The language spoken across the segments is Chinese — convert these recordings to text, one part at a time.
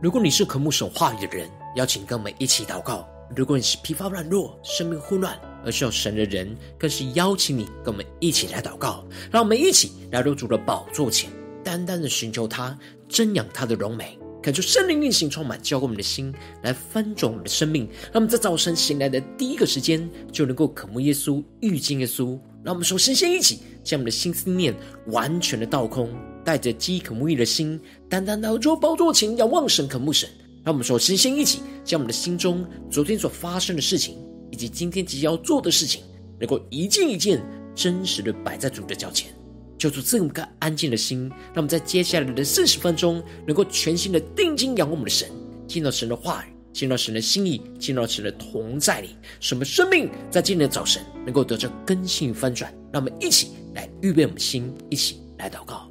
如果你是渴慕神话语的人，邀请跟我们一起祷告；如果你是疲乏软弱、生命混乱而需要神的人，更是邀请你跟我们一起来祷告。让我们一起来到主的宝座前，单单的寻求他，瞻仰他的荣美。感受圣灵运行，充满浇灌我们的心，来翻转我们的生命。让我们在早晨醒来的第一个时间，就能够渴慕耶稣、遇见耶稣。让我们首先先一起将我们的心思念完全的倒空，带着饥渴慕义的心，单单到主宝座前仰望神、渴慕神。让我们说先先一起将我们的心中昨天所发生的事情，以及今天即将要做的事情，能够一件一件真实的摆在主的脚前。求主赐我们个安静的心，让我们在接下来的四十分钟，能够全心的定睛仰望我们的神，听到神的话语，听到神的心意，听到神的同在里，使我们生命在今天的早晨能够得着更新翻转。让我们一起来预备我们的心，一起来祷告。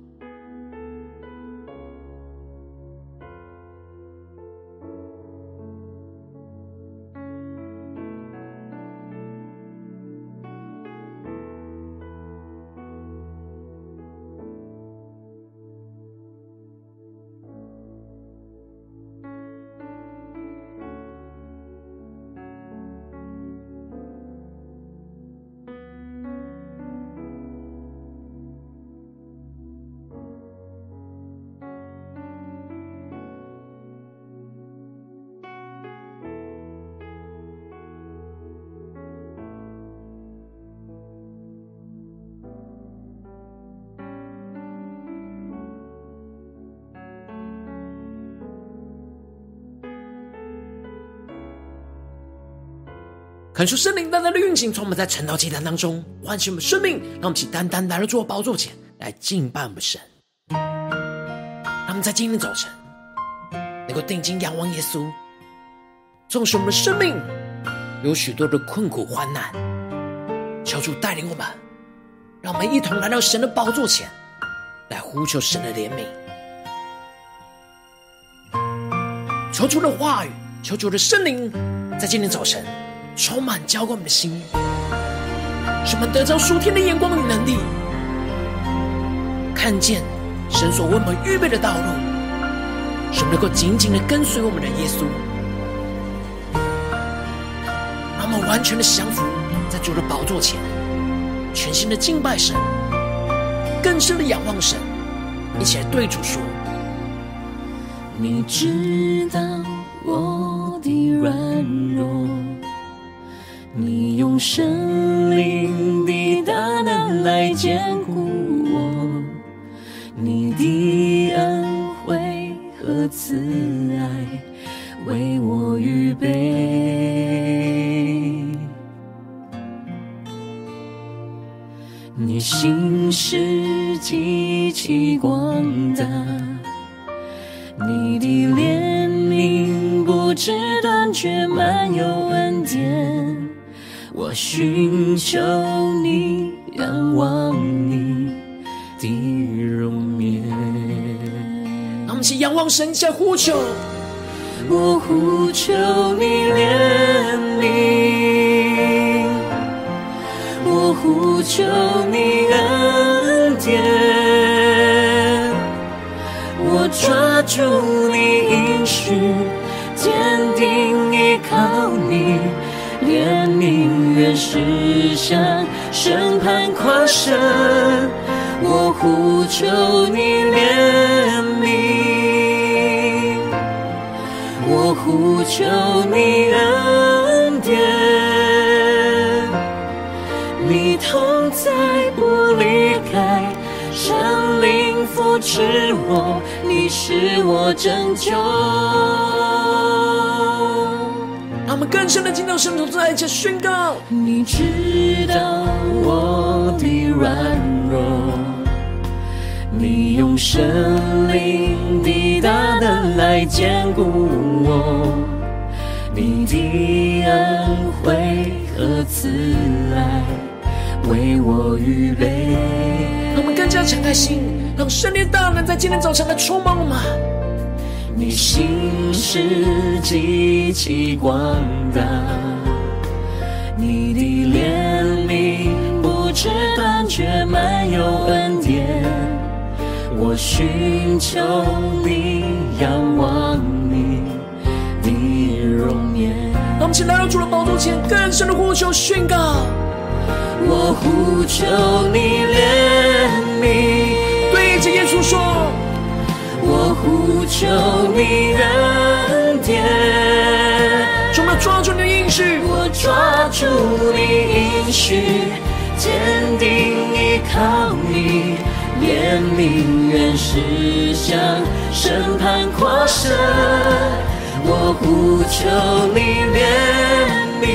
恳求圣灵单单的运行，从我们在晨祷祭坛当中唤醒我们生命，让我们起单单来到主的宝座前来敬拜我们神。让我们在今天早晨能够定睛仰望耶稣，纵使我们的生命有许多的困苦患难，求主带领我们，让我们一同来到神的宝座前来呼求神的怜悯，求主的话语，求主的圣灵，在今天早晨。充满浇灌我们的心，使我们得着属天的眼光与能力，看见神所为我们预备的道路，使我们能够紧紧的跟随我们的耶稣，让我们完全的降服在主的宝座前，全新的敬拜神，更深的仰望神，一起来对主说：你知道我的软弱。用圣灵的大能来坚固我，你的恩惠和慈爱为我预备。你心事极其广大，你的怜悯不知断绝，满有恩。我寻求你，仰望你的容颜。让我们起仰望神，向呼求。我呼求你怜悯，我呼求你恩典，我抓住你应许，坚定依靠你。怜悯原是向审判跨身，我呼求你怜悯，我呼求你恩典，你同在不离开，圣灵扶持我，你是我拯救。我们更深的听到圣所，在一起宣告。你知道我的软弱，你用神灵的大能来坚固我，你的恩惠和慈爱为我预备。让我们更加敞开心，让圣灵大能在今天早晨来充满我们。你心事极其广大，你的怜悯不知断绝，满有恩典。我寻求你，仰望你的容颜。我们请来到主的宝座前，更深的呼求宣告。我呼求你怜悯，对着耶稣说。我呼求你恩典。主，我抓住你的应许，我抓住你应许，坚定依靠你。怜悯原是向审判跨生，我呼求你怜悯，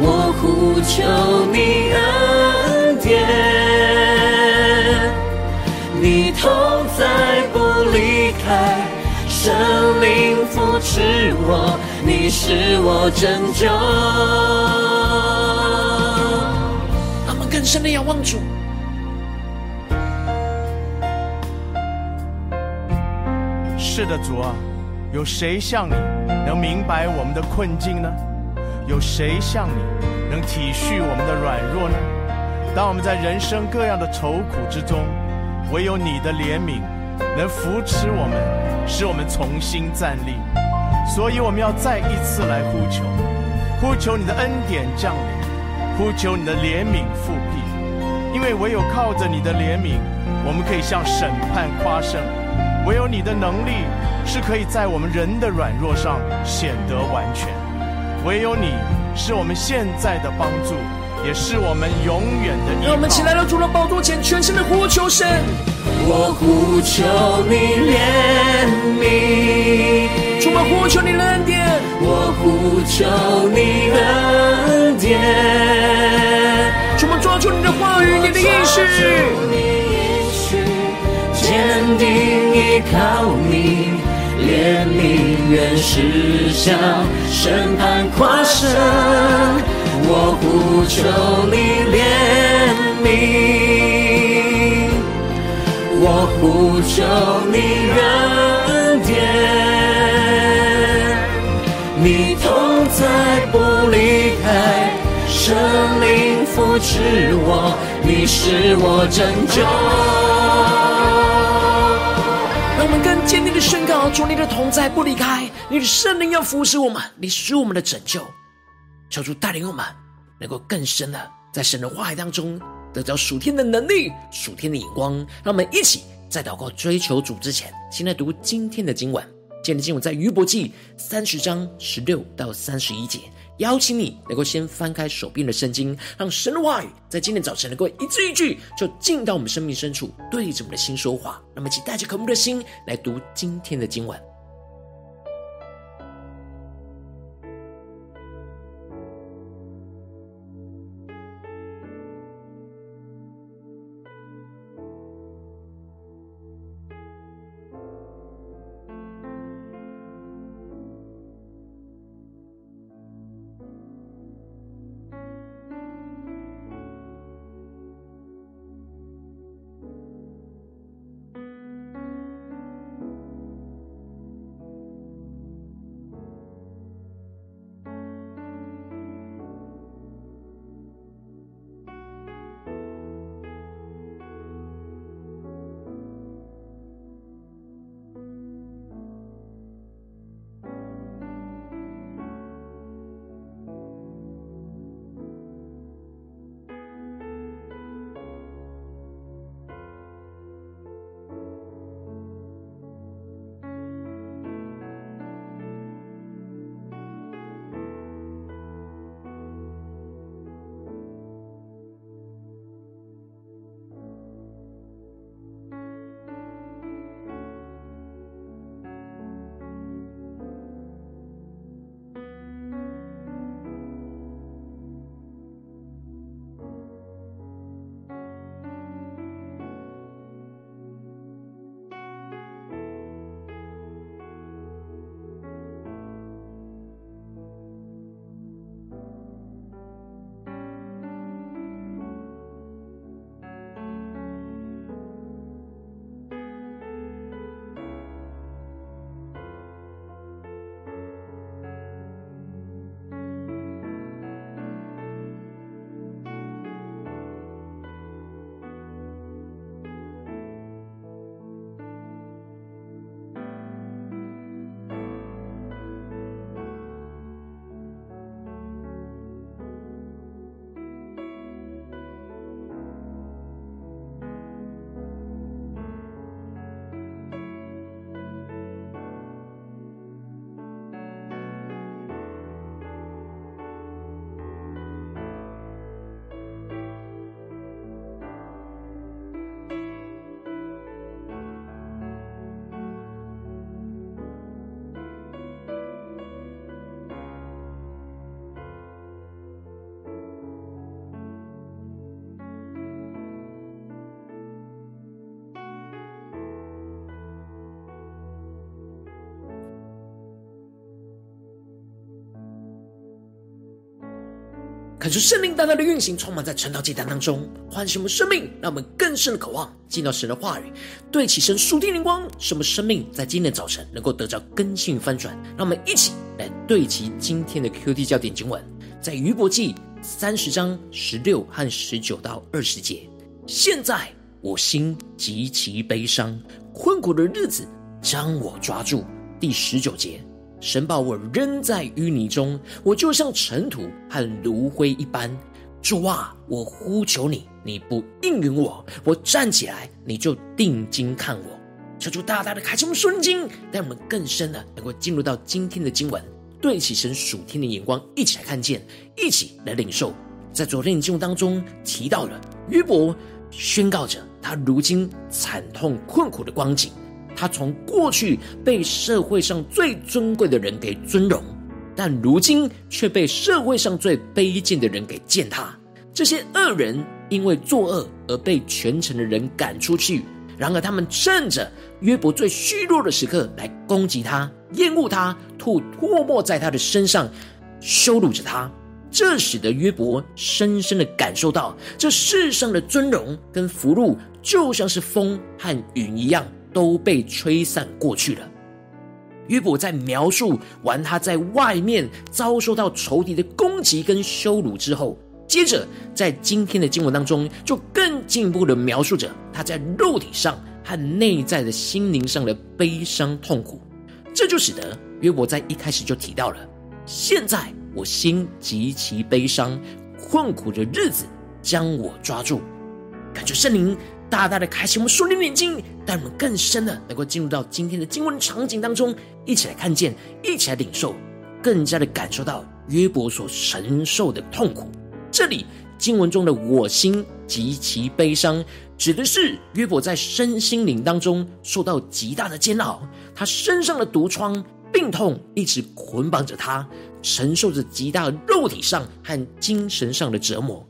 我呼求你是我拯救。他们更深的仰望主，是的，主啊，有谁像你能明白我们的困境呢？有谁像你能体恤我们的软弱呢？当我们在人生各样的愁苦之中，唯有你的怜悯能扶持我们，使我们重新站立。所以我们要再一次来呼求，呼求你的恩典降临。呼求你的怜悯复辟，因为唯有靠着你的怜悯，我们可以向审判夸胜；唯有你的能力是可以在我们人的软弱上显得完全；唯有你是我们现在的帮助，也是我们永远的依靠。让我们起来到主的宝座前，全身的呼求神。我呼求你怜悯，主，我呼求你的恩典。我呼求你恩典，主，我抓住你的话语，你的应许，坚定依靠你，怜悯原是向审判跨生。我呼求你怜悯，我呼求你恩典。你同在不离开，圣灵扶持我，你是我拯救。让我们更坚定的宣告：主，你的同在不离开，你的圣灵要扶持我们，你是我们的拯救。求主带领我们，能够更深的在神的话语当中得到属天的能力、属天的眼光。让我们一起在祷告追求主之前，先来读今天的经文。今天的经文在约伯记三十章十六到三十一节，邀请你能够先翻开手边的圣经，让神的话语在今天早晨能够一字一句就进到我们生命深处，对着我们的心说话。那么，请带着渴慕的心来读今天的经文。可是圣灵大大的运行，充满在晨祷祭坛当中，唤醒我们生命，让我们更深的渴望进到神的话语，对齐神属天灵光，使我们生命在今天早晨能够得到更新与翻转。让我们一起来对齐今天的 QT 焦点经文，在余伯记三十章十六和十九到二十节。现在我心极其悲伤，困苦的日子将我抓住。第十九节。神把我扔在淤泥中，我就像尘土和炉灰一般。主啊，我呼求你，你不应允我。我站起来，你就定睛看我。求主大大的开启我们属灵经，让我们更深的能够进入到今天的经文，对起神属天的眼光，一起来看见，一起来领受。在昨天的经文当中提到了约伯宣告着他如今惨痛困苦的光景。他从过去被社会上最尊贵的人给尊荣，但如今却被社会上最卑贱的人给践踏。这些恶人因为作恶而被全城的人赶出去。然而，他们趁着约伯最虚弱的时刻来攻击他、厌恶他、吐唾沫在他的身上，羞辱着他。这使得约伯深深的感受到，这世上的尊荣跟福禄就像是风和云一样。都被吹散过去了。约伯在描述完他在外面遭受到仇敌的攻击跟羞辱之后，接着在今天的经文当中，就更进一步的描述着他在肉体上和内在的心灵上的悲伤痛苦。这就使得约伯在一开始就提到了：现在我心极其悲伤，困苦的日子将我抓住。感觉圣灵。大大的开启我们属灵眼睛，带我们更深的能够进入到今天的经文场景当中，一起来看见，一起来领受，更加的感受到约伯所承受的痛苦。这里经文中的“我心极其悲伤”，指的是约伯在身心灵当中受到极大的煎熬，他身上的毒疮、病痛一直捆绑着他，承受着极大肉体上和精神上的折磨，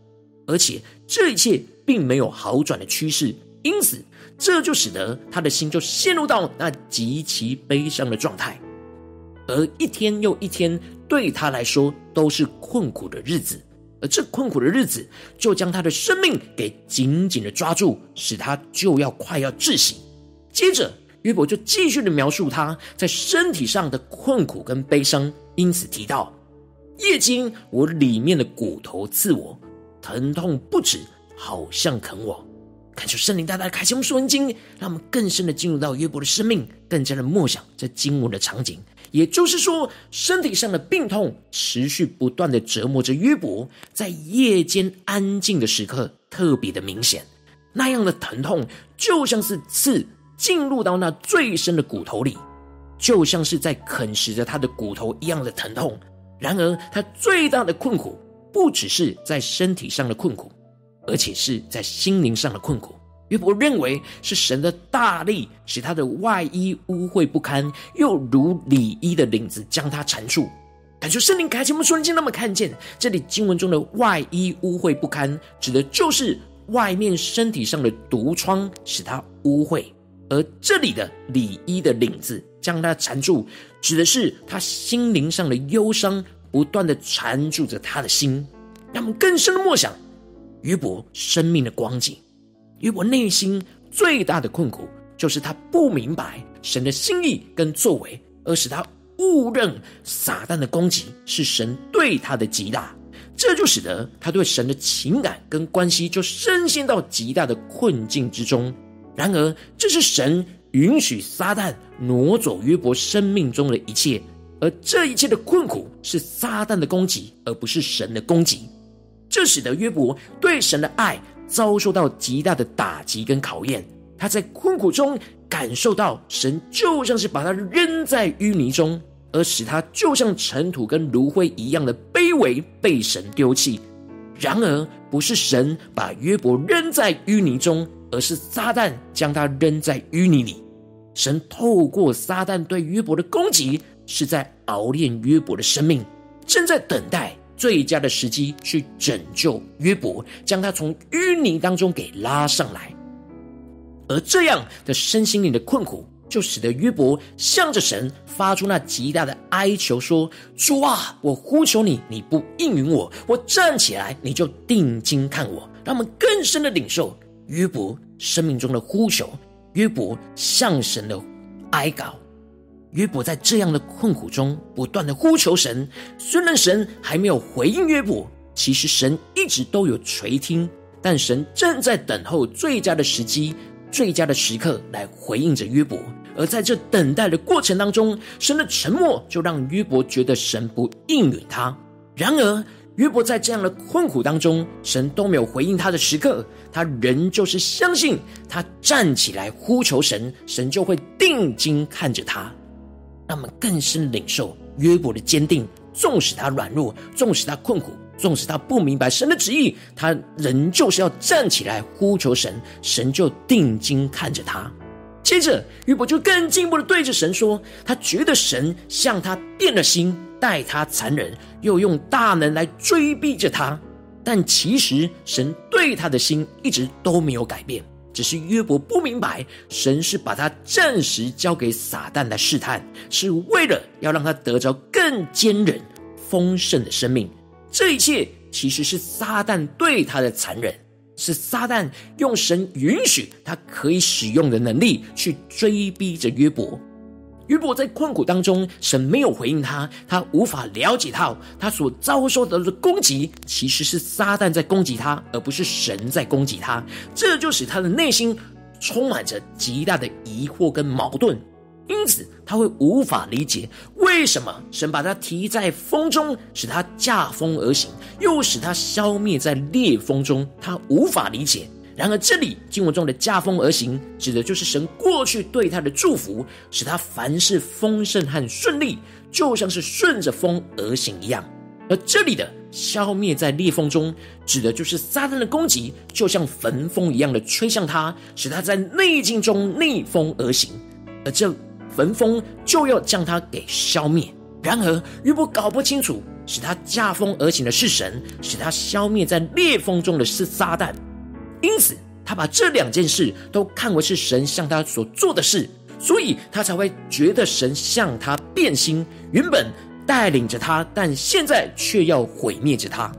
而且这一切。并没有好转的趋势，因此这就使得他的心就陷入到那极其悲伤的状态，而一天又一天对他来说都是困苦的日子，而这困苦的日子就将他的生命给紧紧的抓住，使他就要快要窒息。接着约伯就继续的描述他在身体上的困苦跟悲伤，因此提到夜间我里面的骨头刺我，疼痛不止。好像啃我，感受圣灵大大的开启我们属灵经，让我们更深的进入到约伯的生命，更加的默想这经文的场景。也就是说，身体上的病痛持续不断的折磨着约伯，在夜间安静的时刻特别的明显，那样的疼痛就像是刺进入到那最深的骨头里，就像是在啃食着他的骨头一样的疼痛。然而，他最大的困苦不只是在身体上的困苦。而且是在心灵上的困苦，约伯认为是神的大力使他的外衣污秽不堪，又如里衣的领子将他缠住。感觉圣灵开启我们属灵经，那么看见这里经文中的外衣污秽不堪，指的就是外面身体上的毒疮使他污秽；而这里的里衣的领子将他缠住，指的是他心灵上的忧伤不断的缠住着他的心。让我们更深的默想。约伯生命的光景，约伯内心最大的困苦，就是他不明白神的心意跟作为，而使他误认撒旦的攻击是神对他的极大，这就使得他对神的情感跟关系就深陷到极大的困境之中。然而，这是神允许撒旦挪走约伯生命中的一切，而这一切的困苦是撒旦的攻击，而不是神的攻击。这使得约伯对神的爱遭受到极大的打击跟考验。他在困苦中感受到神就像是把他扔在淤泥中，而使他就像尘土跟炉灰一样的卑微，被神丢弃。然而，不是神把约伯扔在淤泥中，而是撒旦将他扔在淤泥里。神透过撒旦对约伯的攻击，是在熬炼约伯的生命，正在等待。最佳的时机去拯救约伯，将他从淤泥当中给拉上来。而这样的身心灵的困苦，就使得约伯向着神发出那极大的哀求，说：“主啊，我呼求你，你不应允我，我站起来，你就定睛看我。”让我们更深的领受约伯生命中的呼求，约伯向神的哀告。约伯在这样的困苦中不断的呼求神，虽然神还没有回应约伯，其实神一直都有垂听，但神正在等候最佳的时机、最佳的时刻来回应着约伯。而在这等待的过程当中，神的沉默就让约伯觉得神不应允他。然而，约伯在这样的困苦当中，神都没有回应他的时刻，他仍旧是相信他站起来呼求神，神就会定睛看着他。让我们更深领受约伯的坚定，纵使他软弱，纵使他困苦，纵使他不明白神的旨意，他仍旧是要站起来呼求神，神就定睛看着他。接着，约伯就更进一步的对着神说，他觉得神向他变了心，待他残忍，又用大能来追逼着他。但其实神对他的心一直都没有改变。只是约伯不明白，神是把他暂时交给撒旦来试探，是为了要让他得着更坚韧、丰盛的生命。这一切其实是撒旦对他的残忍，是撒旦用神允许他可以使用的能力去追逼着约伯。约伯在困苦当中，神没有回应他，他无法了解到他所遭受的攻击其实是撒旦在攻击他，而不是神在攻击他。这就使他的内心充满着极大的疑惑跟矛盾，因此他会无法理解为什么神把他提在风中，使他驾风而行，又使他消灭在烈风中，他无法理解。然而，这里经文中的驾风而行，指的就是神过去对他的祝福，使他凡事丰盛和顺利，就像是顺着风而行一样。而这里的消灭在烈风中，指的就是撒旦的攻击，就像焚风一样的吹向他，使他在逆境中逆风而行，而这焚风就要将他给消灭。然而，约伯搞不清楚，使他驾风而行的是神，使他消灭在烈风中的是撒旦。因此，他把这两件事都看为是神向他所做的事，所以他才会觉得神向他变心，原本带领着他，但现在却要毁灭着他。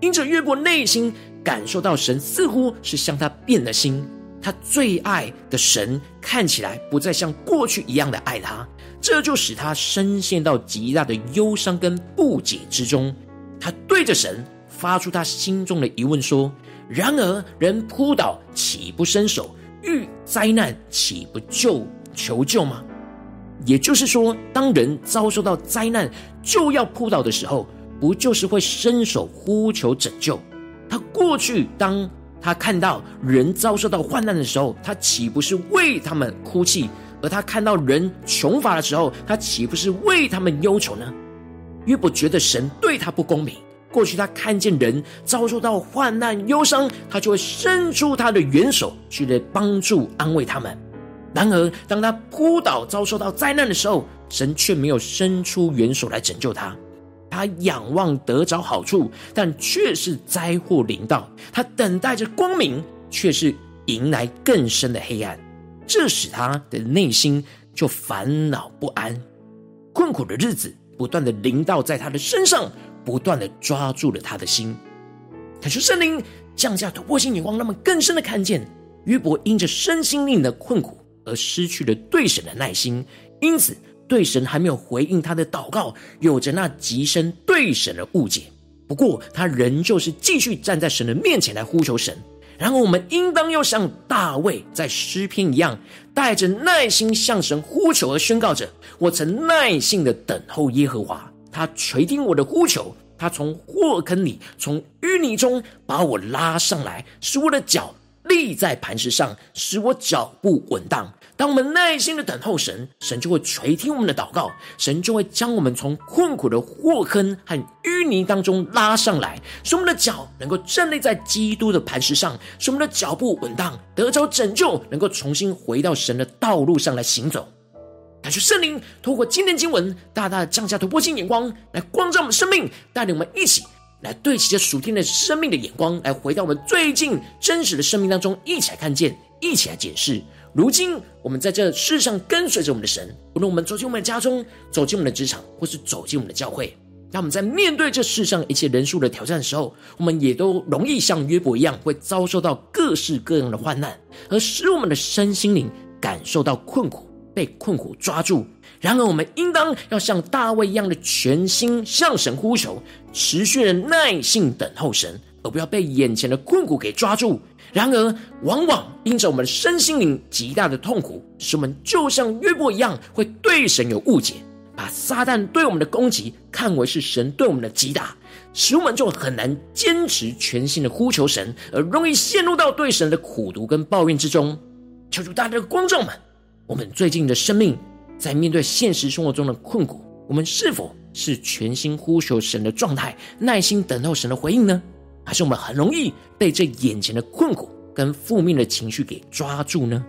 因着越过内心感受到神似乎是向他变了心，他最爱的神看起来不再像过去一样的爱他，这就使他深陷到极大的忧伤跟不解之中。他对着神发出他心中的疑问说。然而，人扑倒岂不伸手？遇灾难岂不救求救吗？也就是说，当人遭受到灾难就要扑倒的时候，不就是会伸手呼求拯救？他过去当他看到人遭受到患难的时候，他岂不是为他们哭泣？而他看到人穷乏的时候，他岂不是为他们忧愁呢？约伯觉得神对他不公平。过去他看见人遭受到患难忧伤，他就会伸出他的援手去来帮助安慰他们。然而，当他扑倒遭受到灾难的时候，神却没有伸出援手来拯救他。他仰望得着好处，但却是灾祸临到。他等待着光明，却是迎来更深的黑暗。这使他的内心就烦恼不安，困苦的日子不断的临到在他的身上。不断的抓住了他的心，恳求圣灵降下突破性眼光，让我们更深的看见约伯因着身心灵的困苦而失去了对神的耐心，因此对神还没有回应他的祷告，有着那极深对神的误解。不过他仍旧是继续站在神的面前来呼求神。然后我们应当要像大卫在诗篇一样，带着耐心向神呼求而宣告着：我曾耐心的等候耶和华。他垂听我的呼求，他从祸坑里、从淤泥中把我拉上来，使我的脚立在磐石上，使我脚步稳当。当我们耐心的等候神，神就会垂听我们的祷告，神就会将我们从困苦的祸坑和淤泥当中拉上来，使我们的脚能够站立在基督的磐石上，使我们的脚步稳当，得着拯救，能够重新回到神的道路上来行走。感谢圣灵透过今天经文，大大的降下突破性眼光，来光照我们生命，带领我们一起来对齐着属天的生命的眼光，来回到我们最近真实的生命当中，一起来看见，一起来解释。如今我们在这世上跟随着我们的神，无论我们走进我们的家中，走进我们的职场，或是走进我们的教会，当我们在面对这世上一切人数的挑战的时候，我们也都容易像约伯一样，会遭受到各式各样的患难，而使我们的身心灵感受到困苦，被困苦抓住。然而，我们应当要像大卫一样的全心向神呼求，持续的耐性等候神，而不要被眼前的困苦给抓住。然而，往往因着我们身心灵极大的痛苦，使我们就像约伯一样，会对神有误解，把撒旦对我们的攻击看为是神对我们的击打，使我们就很难坚持全心的呼求神，而容易陷入到对神的苦毒跟抱怨之中。求主大家的观众们，我们最近的生命。在面对现实生活中的困苦，我们是否是全心呼求神的状态，耐心等候神的回应呢？还是我们很容易被这眼前的困苦跟负面的情绪给抓住呢？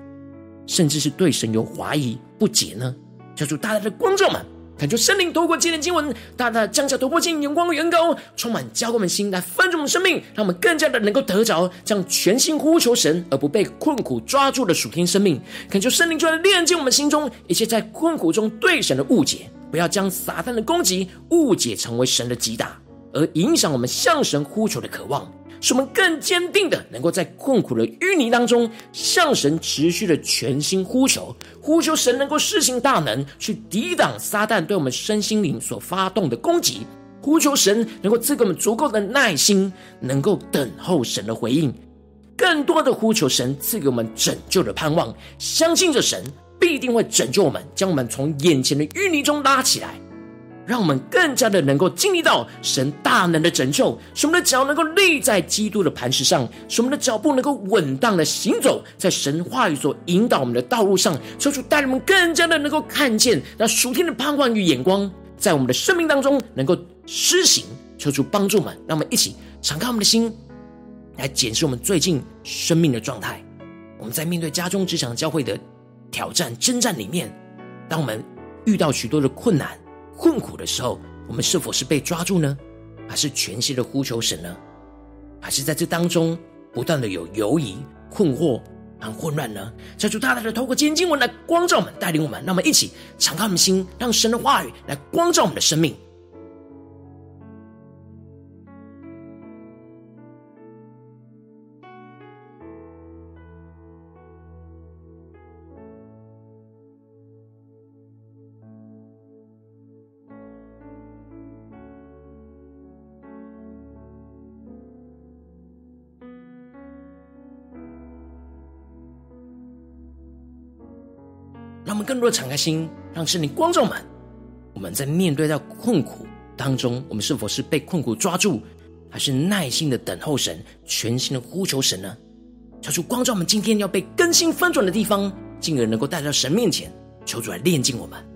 甚至是对神有怀疑不解呢？求主大家的观众们。恳求圣灵透过今天经文，大大降下突破性眼光的远高，充满教灌我们心来翻转我们生命，让我们更加的能够得着这样全心呼求神而不被困苦抓住的属天生命。恳求圣灵就来炼净我们心中一切在困苦中对神的误解，不要将撒旦的攻击误解成为神的击打，而影响我们向神呼求的渴望。使我们更坚定的能够在困苦的淤泥当中，向神持续的全心呼求，呼求神能够施行大能，去抵挡撒旦对我们身心灵所发动的攻击，呼求神能够赐给我们足够的耐心，能够等候神的回应，更多的呼求神赐给我们拯救的盼望，相信着神必定会拯救我们，将我们从眼前的淤泥中拉起来。让我们更加的能够经历到神大能的拯救，使我们的脚能够立在基督的磐石上，使我们的脚步能够稳当的行走在神话语所引导我们的道路上。求主带领我们更加的能够看见那属天的盼望与眼光，在我们的生命当中能够施行。求主帮助我们，让我们一起敞开我们的心，来检视我们最近生命的状态。我们在面对家中、职场、教会的挑战、征战里面，当我们遇到许多的困难。困苦的时候，我们是否是被抓住呢？还是全心的呼求神呢？还是在这当中不断的有犹疑、困惑和混乱呢？求主大大的透过今天经文来光照我们，带领我们，让我们一起敞开我们心，让神的话语来光照我们的生命。让我们更多的敞开心，让圣灵光照们。我们在面对到困苦当中，我们是否是被困苦抓住，还是耐心的等候神，全心的呼求神呢？求主光照我们今天要被更新翻转的地方，进而能够带到神面前，求主来炼净我们。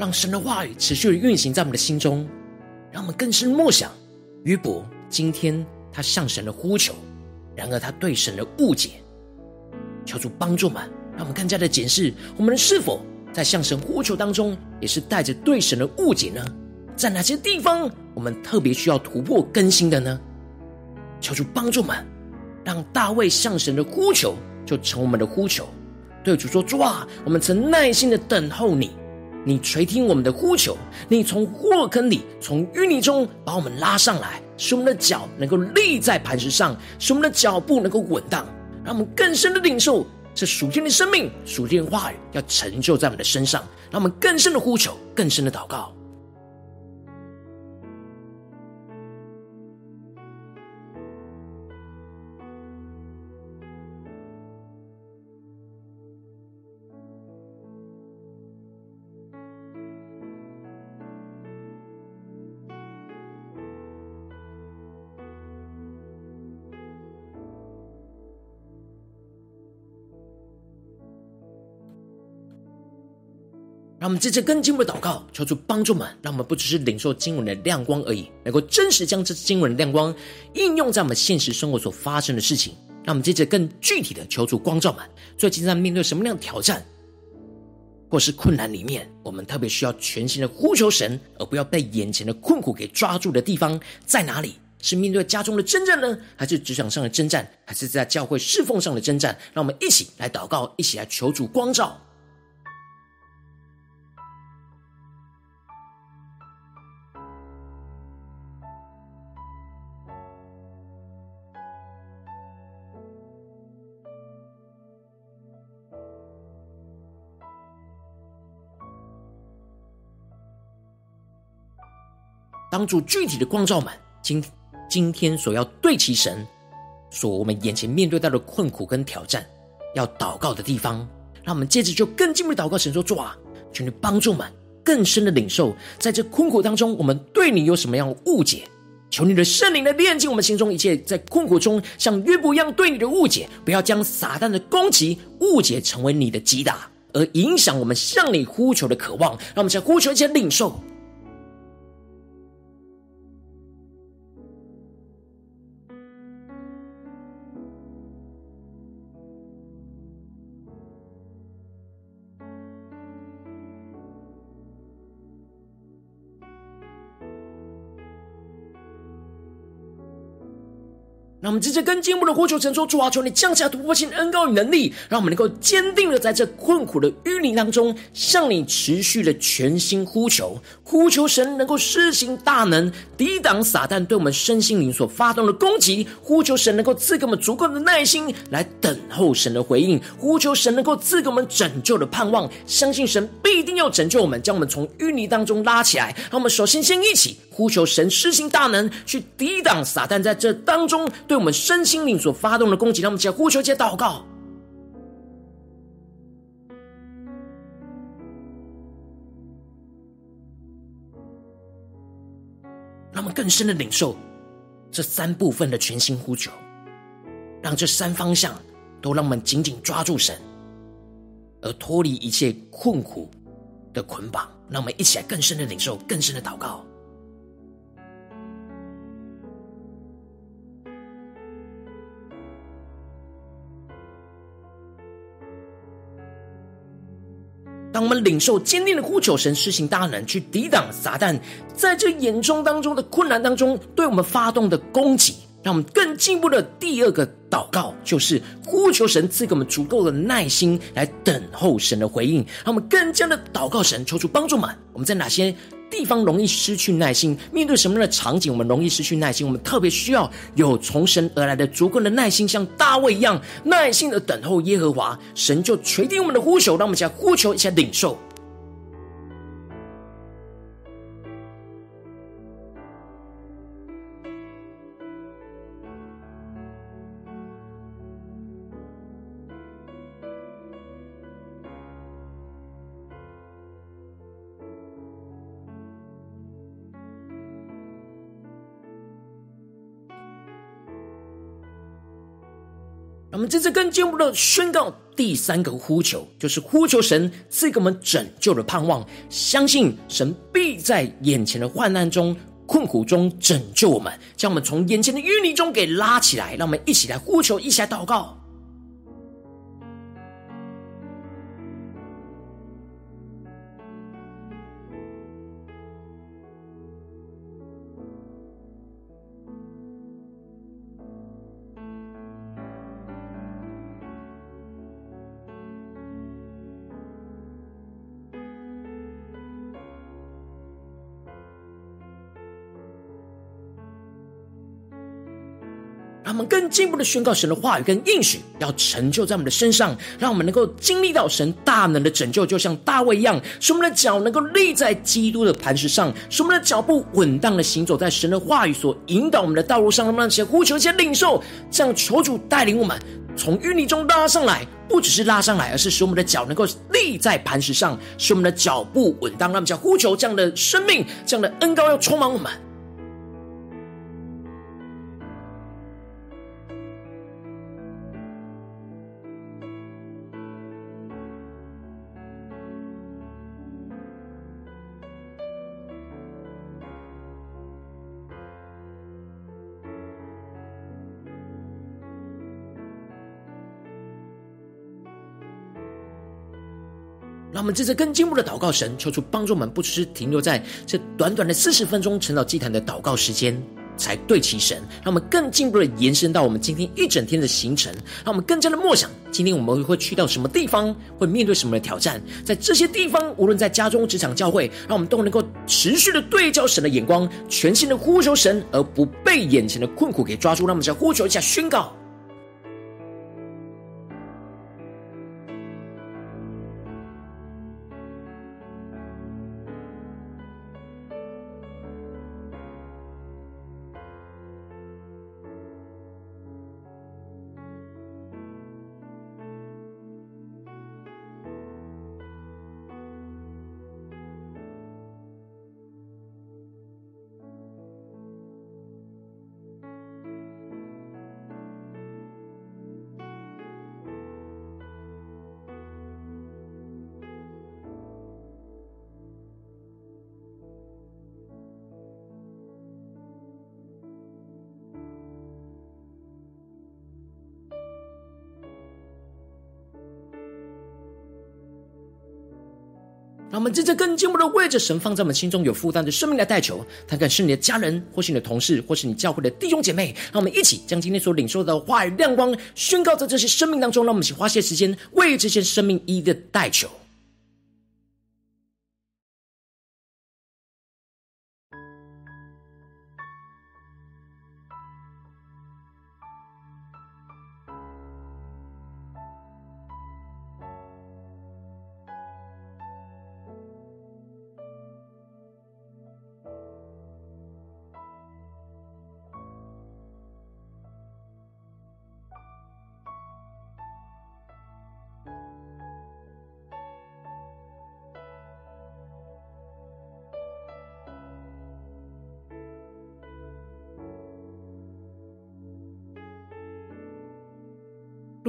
让神的话语持续的运行在我们的心中，让我们更深默想约伯今天他向神的呼求，然而他对神的误解，求主帮助们，让我们更加的检视我们是否在向神呼求当中，也是带着对神的误解呢？在哪些地方我们特别需要突破更新的呢？求主帮助们，让大卫向神的呼求就成我们的呼求，对主说：主啊，我们曾耐心的等候你。你垂听我们的呼求，你从祸坑里、从淤泥中把我们拉上来，使我们的脚能够立在磐石上，使我们的脚步能够稳当，让我们更深的领受这属天的生命、属天的话语要成就在我们的身上，让我们更深的呼求、更深的祷告。我们接着更进一步的祷告，求主帮助们，让我们不只是领受经文的亮光而已，能够真实将这经文的亮光应用在我们现实生活所发生的事情。让我们接着更具体的求主光照们，最近在面对什么样的挑战或是困难里面，我们特别需要全心的呼求神，而不要被眼前的困苦给抓住的地方在哪里？是面对家中的征战呢，还是职场上的征战，还是在教会侍奉上的征战？让我们一起来祷告，一起来求主光照。当主具体的光照们，今今天所要对齐神，所我们眼前面对到的困苦跟挑战，要祷告的地方，让我们接着就更进一步祷告神说：主啊，求你帮助们更深的领受，在这困苦当中，我们对你有什么样的误解？求你的圣灵来炼净我们心中一切在困苦中像约伯一样对你的误解，不要将撒旦的攻击误解成为你的击打，而影响我们向你呼求的渴望。让我们再呼求一些领受。让我们直接跟进步的呼求神说：主啊，求你降下突破性恩膏与能力，让我们能够坚定的在这困苦的淤泥当中，向你持续的全心呼求，呼求神能够施行大能，抵挡撒旦对我们身心灵所发动的攻击；呼求神能够赐给我们足够的耐心来等候神的回应；呼求神能够赐给我们拯救的盼望，相信神必定要拯救我们，将我们从淤泥当中拉起来。让我们首先先一起呼求神施行大能，去抵挡撒旦在这当中。对我们身心灵所发动的攻击，让我们起来呼求，一起来祷告，让我们更深的领受这三部分的全新呼求，让这三方向都让我们紧紧抓住神，而脱离一切困苦的捆绑。让我们一起来更深的领受，更深的祷告。当我们领受坚定的呼求神施行大能，去抵挡撒旦在这眼中当中的困难当中对我们发动的攻击，让我们更进一步的第二个祷告，就是呼求神赐给我们足够的耐心来等候神的回应，让我们更加的祷告神，求主帮助们。我们在哪些地方容易失去耐心？面对什么样的场景，我们容易失去耐心？我们特别需要有从神而来的足够的耐心，像大卫一样耐心的等候耶和华，神就垂听我们的呼求，让我们一起来呼求，一起来领受。这次更进一步的宣告第三个呼求，就是呼求神赐给我们拯救的盼望，相信神必在眼前的患难中、困苦中拯救我们，将我们从眼前的淤泥中给拉起来。让我们一起来呼求，一起来祷告。更进一步的宣告神的话语跟应许，要成就在我们的身上，让我们能够经历到神大能的拯救，就像大卫一样，使我们的脚能够立在基督的磐石上，使我们的脚步稳当的行走在神的话语所引导我们的道路上。让我们一起呼求，先领受，这样求主带领我们从淤泥中拉上来，不只是拉上来，而是使我们的脚能够立在磐石上，使我们的脚步稳当。让我们一起呼求这样的生命，这样的恩膏要充满我们。让我们这次更进一步的祷告，神求出帮助我们，不只是停留在这短短的四十分钟晨祷祭坛的祷告时间。才对齐神，让我们更进一步的延伸到我们今天一整天的行程，让我们更加的默想，今天我们会去到什么地方，会面对什么的挑战，在这些地方，无论在家中、职场、教会，让我们都能够持续的对焦神的眼光，全心的呼求神，而不被眼前的困苦给抓住。让我们再呼求一下，宣告。让我们真正更进一步的为着神放在我们心中有负担的生命来代求，他可能是你的家人，或是你的同事，或是你教会的弟兄姐妹。让我们一起将今天所领受的话语亮光宣告在这些生命当中。让我们一起花些时间为这些生命一一的代求。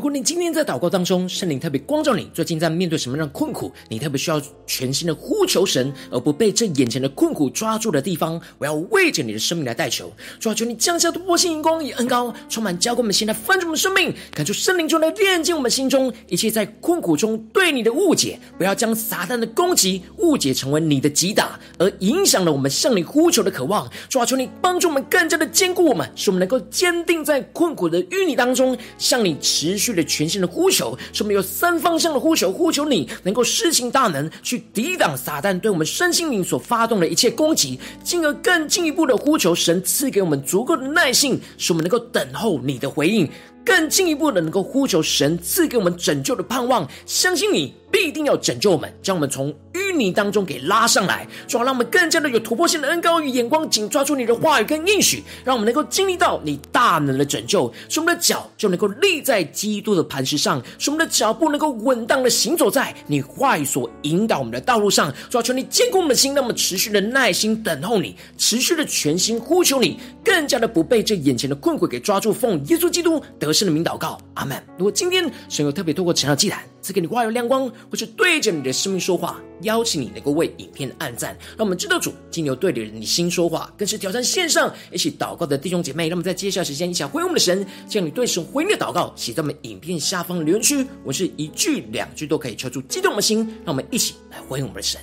如果你今天在祷告当中，圣灵特别光照你，最近在面对什么样的困苦，你特别需要全新的呼求神，而不被这眼前的困苦抓住的地方，我要为着你的生命来代求。主啊，求你降下突破性荧光与恩膏，充满浇灌我们心来翻转我们生命，感受圣灵中来炼净我们心中一切在困苦中对你的误解，不要将撒旦的攻击误解成为你的击打，而影响了我们向你呼求的渴望。主啊，求你帮助我们更加的坚固我们，使我们能够坚定在困苦的淤泥当中，向你持续的全新的呼求，是我们有三方向的呼求，呼求你能够施行大能，去抵挡撒旦对我们身心灵所发动的一切攻击，进而更进一步的呼求神赐给我们足够的耐性，使我们能够等候你的回应。更进一步的，能够呼求神赐给我们拯救的盼望，相信你必定要拯救我们，将我们从淤泥当中给拉上来，主要让我们更加的有突破性的恩膏与眼光，紧抓住你的话语跟应许，让我们能够经历到你大能的拯救，使我们的脚就能够立在基督的磐石上，使我们的脚步能够稳当的行走在你话语所引导我们的道路上。主要求你坚固我们的心，让我们持续的耐心等候你，持续的全心呼求你，更加的不被这眼前的困苦给抓住。奉耶稣基督得胜的名祷告，阿门。如果今天神有特别透过晨祷祭坛赐给你话语亮光，或是对着你的生命说话，邀请你能够为影片按赞，让我们知道主今天对着你心说话，更是挑战线上一起祷告的弟兄姐妹。让我们在接下来时间一起回应我们的神，将你对神回应的祷告写在我们影片下方的留言区，我是一句两句都可以敲出激动的心，让我们一起来回应我们的神。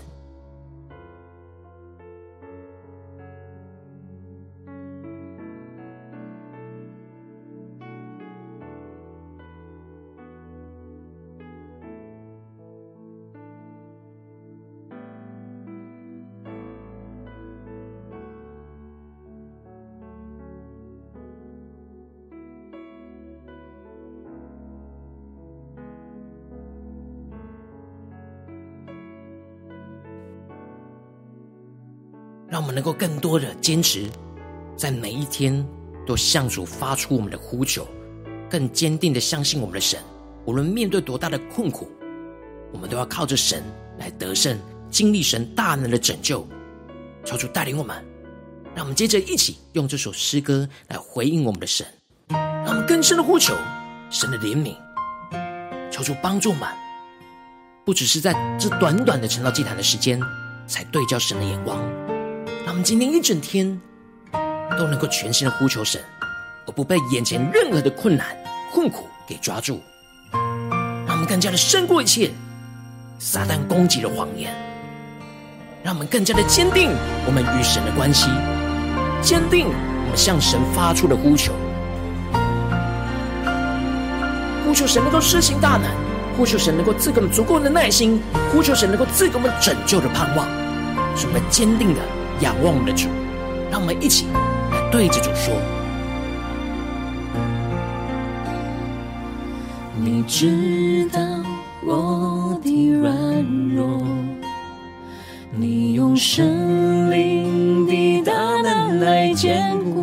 我们能够更多的坚持，在每一天都向主发出我们的呼求，更坚定的相信我们的神。无论面对多大的困苦，我们都要靠着神来得胜，经历神大能的拯救。求主带领我们，让我们接着一起用这首诗歌来回应我们的神，让我们更深的呼求神的怜悯，求主帮助我们，不只是在这短短的晨祷祭坛的时间，才对焦神的眼光。让我们今天一整天都能够全心的呼求神，而不被眼前任何的困难、困苦给抓住。让我们更加的胜过一切，撒旦攻击的谎言，让我们更加的坚定我们与神的关系，坚定我们向神发出的呼求，呼求神能够施行大能，呼求神能够赐给我们足够的耐心，呼求神能够赐给我们拯救的盼望，使我们坚定的仰望我们的主。让我们一起来对着主说。你知道我的软弱，你用圣灵的大能来坚固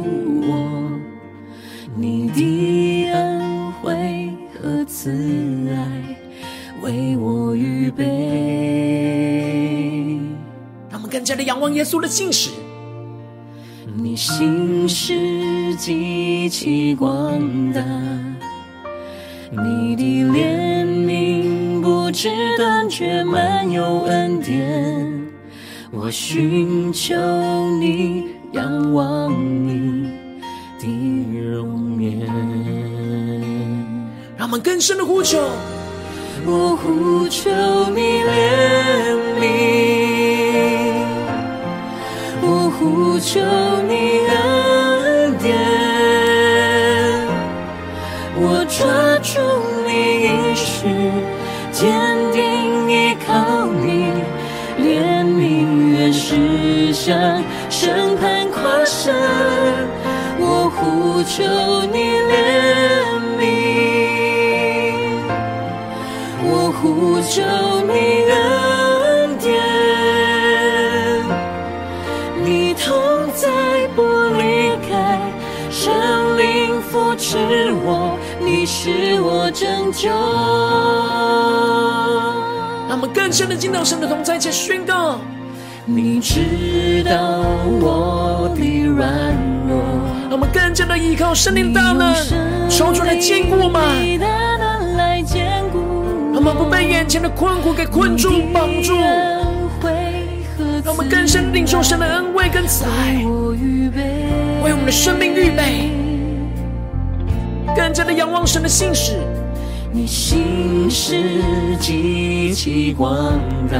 加的仰望耶稣的信使，你心是极其广大。你的怜悯不知断绝，满有恩典。我寻求你，仰望你的容颜。让我们更深的呼求，我呼求你救。让我们更深的进到神的同在，且宣告：你知道我的软弱。让我们更加的依靠神灵大能，求主来坚固我们。让我们不被眼前的困苦给困住、绑住。让我们更深领受神的恩惠跟慈爱，为我们的生命预备。更加的仰望神的信使，你心事极其广大，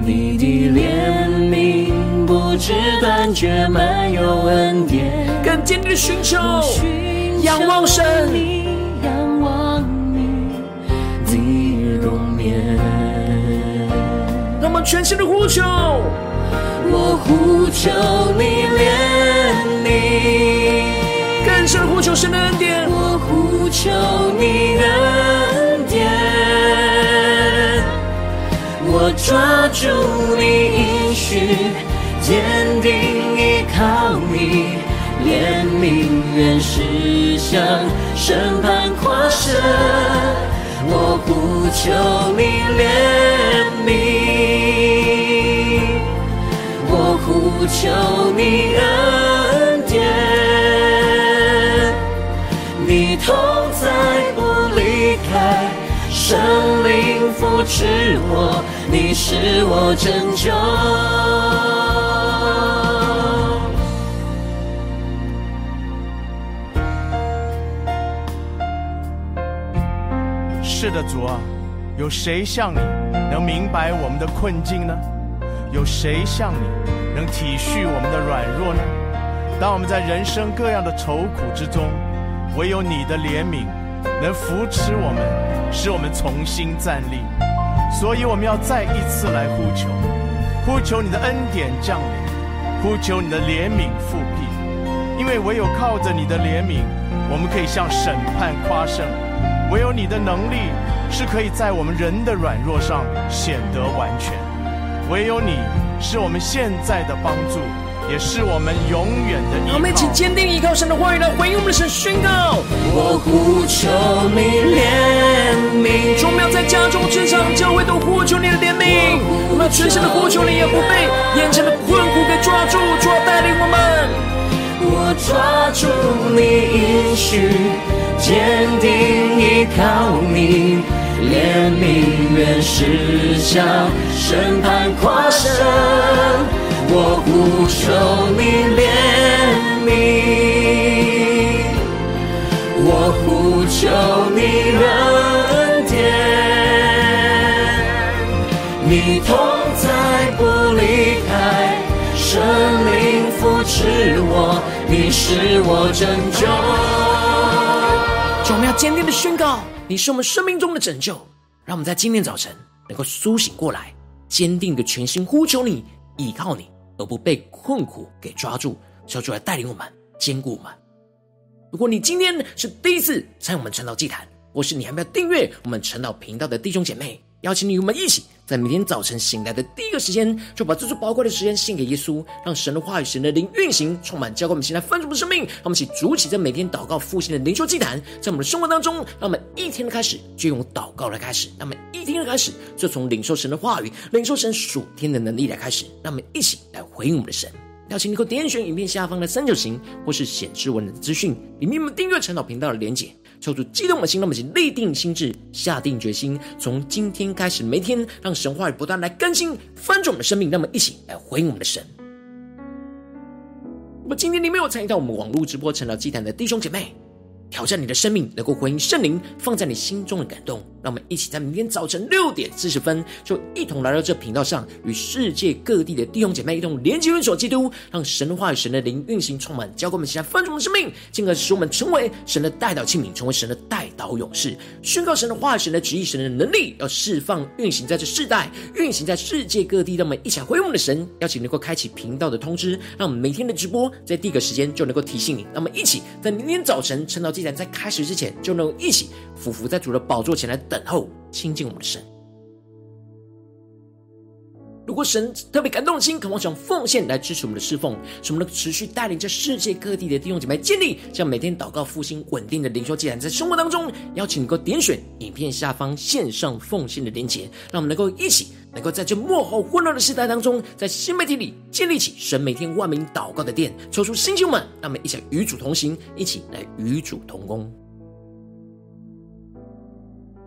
你的怜悯不知断绝，满有恩典。更坚定的寻求，仰望神，仰望你的容颜。让我们全心的呼求，我呼求你怜悯。更深呼求神的恩典，我呼求你恩典，我抓住你应许，坚定依靠你，怜悯愿实现，审判跨生，我呼求你怜悯，我呼求你恩。圣灵扶持我，你是我拯救。是的，主啊，有谁像你能明白我们的困境呢？有谁像你能体恤我们的软弱呢？当我们在人生各样的愁苦之中，唯有你的怜悯能扶持我们，使我们重新站立。所以我们要再一次来呼求，呼求你的恩典降临，呼求你的怜悯复辟。因为唯有靠着你的怜悯，我们可以向审判夸胜；唯有你的能力是可以在我们人的软弱上显得完全；唯有你是我们现在的帮助。也是我们永远的依靠。我们一起坚定依靠神的话语来回应我们的神，宣告：我呼求你怜悯。主，我们要在家中、职场、教会都呼求你的怜悯。我们要全身的呼求你，也不被眼前的困苦给抓住。主要带领我们。我抓住你应许，坚定依靠你，怜悯愿实现，审判跨生。我呼求你怜悯，我呼求你恩典，你同在不离开，圣灵扶持我，你是我拯救。就我们要坚定的宣告，你是我们生命中的拯救。让我们在今天早晨能够苏醒过来，坚定的全心呼求你，依靠你，而不被困苦给抓住。求主来带领我们，坚固我们。如果你今天是第一次参与我们陈老祭坛，或是你还没有订阅我们陈老频道的弟兄姐妹，邀请你与我们一起，在每天早晨醒来的第一个时间，就把这最宝贵的时间献给耶稣，让神的话语、神的灵运行，充满教灌我们现在丰盛的生命。让我们一起筑起在每天祷告复兴的灵修祭坛，在我们的生活当中，让我们一天的开始就用祷告来开始，让我们一天的开始就从领受神的话语、领受神属天的能力来开始。让我们一起来回应我们的神。邀请你可点选影片下方的三角形，或是显示文的资讯，里面有订阅晨祷频道的连结。抽出激动的心，让我们一起立定心智，下定决心，从今天开始，每天让神话语不断来更新翻转我们的生命。让我们一起来回应我们的神。那么今天你没有参与到我们网络直播成了祭坛的弟兄姐妹，挑战你的生命，能够回应圣灵放在你心中的感动。让我们一起在明天早晨六点四十分，就一同来到这频道上，与世界各地的弟兄姐妹一同连接、运手基督，让神的话语、神的灵运行，充满，浇灌我们现在丰盛的生命，进而使我们成为神的代祷器皿，成为神的代祷勇士，宣告神的话语、神的旨意、神的能力，要释放、运行在这世代，运行在世界各地。让我们一起来回应我们的神，邀请能够开启频道的通知，让我们每天的直播在第一个时间就能够提醒你。让我们一起在明天早晨晨祷既然在开始之前，就能一起匍伏在主的宝座前来等候亲近我们的神。如果神特别感动的心，渴望想奉献来支持我们的侍奉，使我们能持续带领着世界各地的弟兄姐妹建立，像每天祷告复兴稳定的灵修既然，在生活当中，邀请你能够点选影片下方线上奉献的连结，让我们能够一起，能够在这幕后混乱的时代当中，在新媒体里建立起神每天万名祷告的殿，抽出星球们，让我们一起与主同行，一起来与主同工。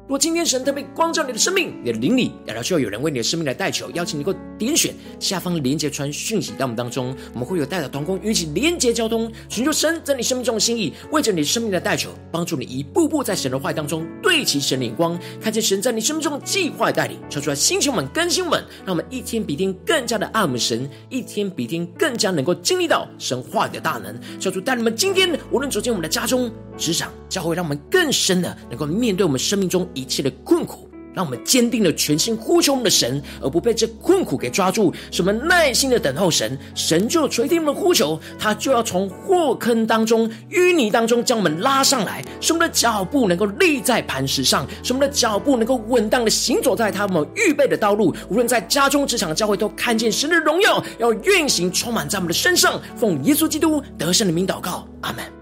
如果今天神特别光照你的生命，你的灵里，然后需要有人为你的生命来代求，邀请你能够点选下方连结传讯息到我们当中，我们会有代祷同工与其连结交通，寻求神在你生命中的心意，为着你生命的代求，帮助你一步步在神的话语当中对齐神的眼光，看见神在你生命中的计划带领，求出来星球们更新们，让我们一天比一天更加的爱我们神，一天比一天更加能够经历到神话语的大能，求主带你们今天无论走进我们的家中、职场、教会，让我们更深的能够面对我们生命中。一切的困苦，让我们坚定的全心呼求我们的神，而不被这困苦给抓住。什么耐心的等候神，神就垂听我们的呼求，他就要从祸坑当中、淤泥当中将我们拉上来，使我们的脚步能够立在磐石上，使我们的脚步能够稳当的行走在他们预备的道路。无论在家中、职场、教会，都看见神的荣耀要运行，充满在我们的身上。奉耶稣基督得胜的名祷告，阿门。